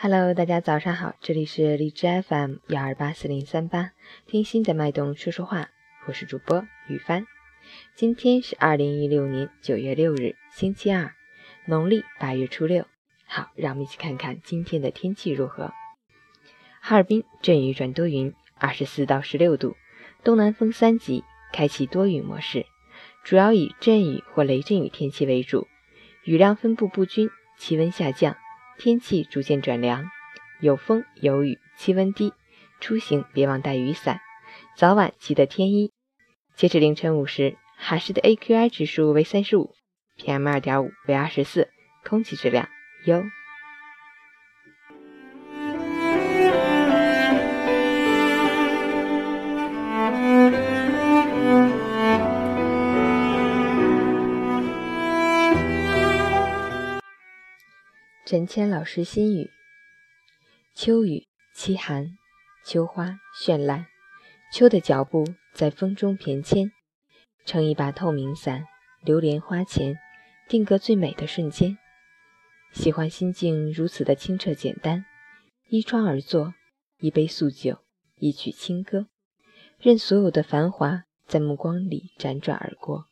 Hello，大家早上好，这里是荔枝 FM 幺二八四零三八，听心的脉动说说话，我是主播雨帆。今天是二零一六年九月六日，星期二，农历八月初六。好，让我们一起看看今天的天气如何。哈尔滨阵雨转多云，二十四到十六度，东南风三级，开启多云模式，主要以阵雨或雷阵雨天气为主，雨量分布不均，气温下降。天气逐渐转凉，有风有雨，气温低，出行别忘带雨伞，早晚记得添衣。截止凌晨五时，哈市的 AQI 指数为三十五，PM 二点五为二十四，空气质量优。陈谦老师心语：秋雨凄寒，秋花绚烂，秋的脚步在风中翩跹。撑一把透明伞，流连花前，定格最美的瞬间。喜欢心境如此的清澈简单，依窗而坐，一杯素酒，一曲清歌，任所有的繁华在目光里辗转而过。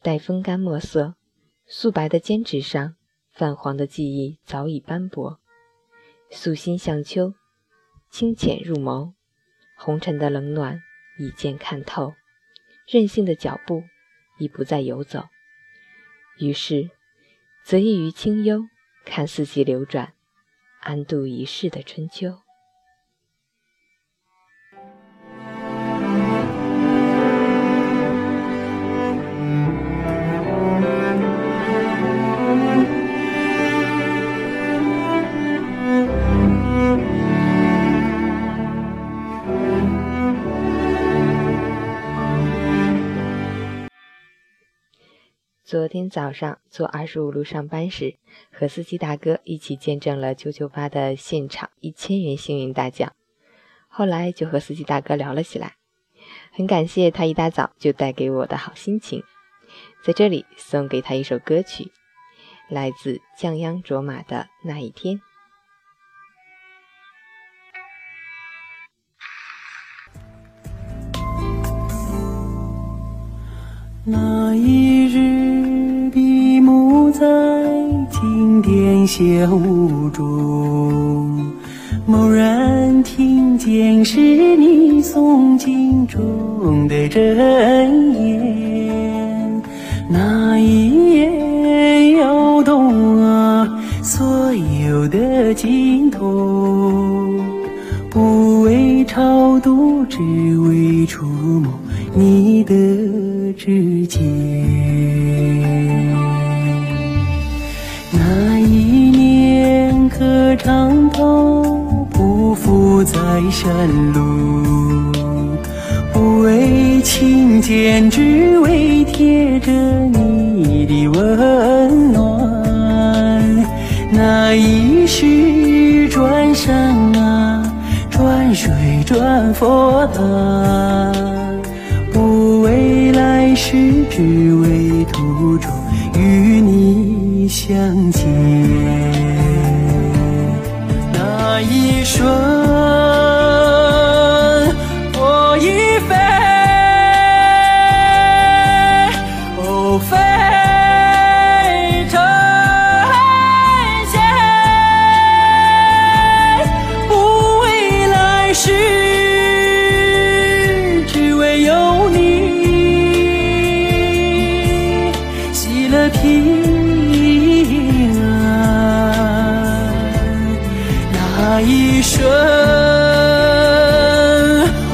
待风干墨色，素白的笺纸上。泛黄的记忆早已斑驳，素心向秋，清浅入眸，红尘的冷暖已渐看透，任性的脚步已不再游走，于是择一于清幽，看四季流转，安度一世的春秋。昨天早上坐二十五路上班时，和司机大哥一起见证了九九八的现场一千元幸运大奖。后来就和司机大哥聊了起来，很感谢他一大早就带给我的好心情。在这里送给他一首歌曲，来自降央卓玛的《那一天》。那一日，经典香雾中，蓦然听见是你诵经中的真言。那一眼，摇动啊所有的经筒，不为超度，只为触摸你的。指尖，长头，匍匐在山路，不为亲见，只为贴着你的温暖。那一世转山啊，转水转佛啊。是只为途中与你相见，一瞬，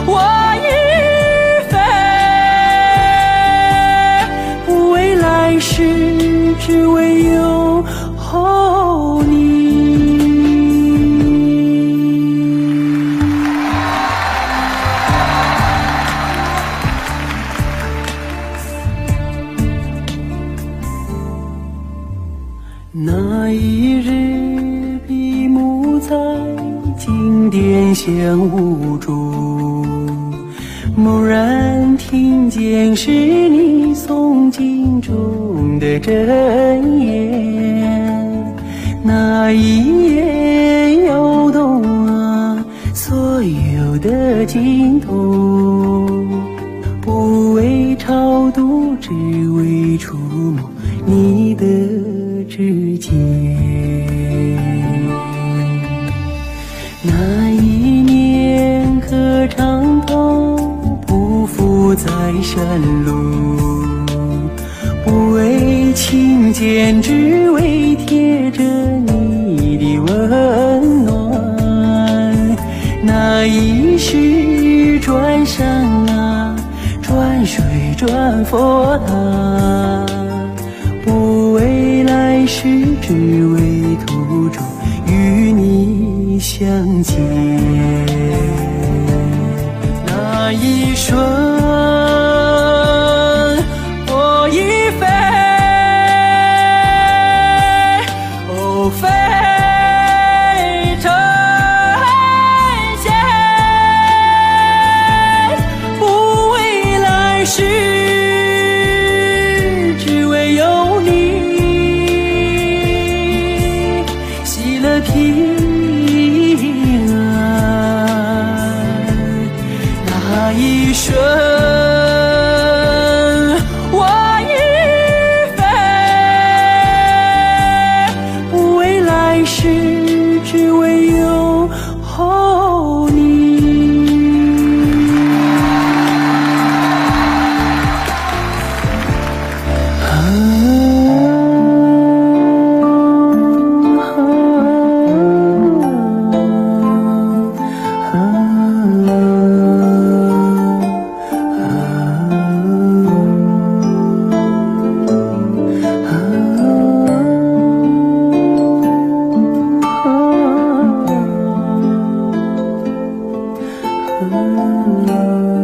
我已飞，不为来世，只为有你。那一日，闭目在。点香无助，蓦然听见是你诵经中的真言，那一言摇动啊所有的经筒，不为超度，只为触摸你的指尖。那一年磕长头，匍匐在山路，不为觐见，只为贴着你的温暖。那一世转山啊，转水转佛塔，不为来世，只为相见。啊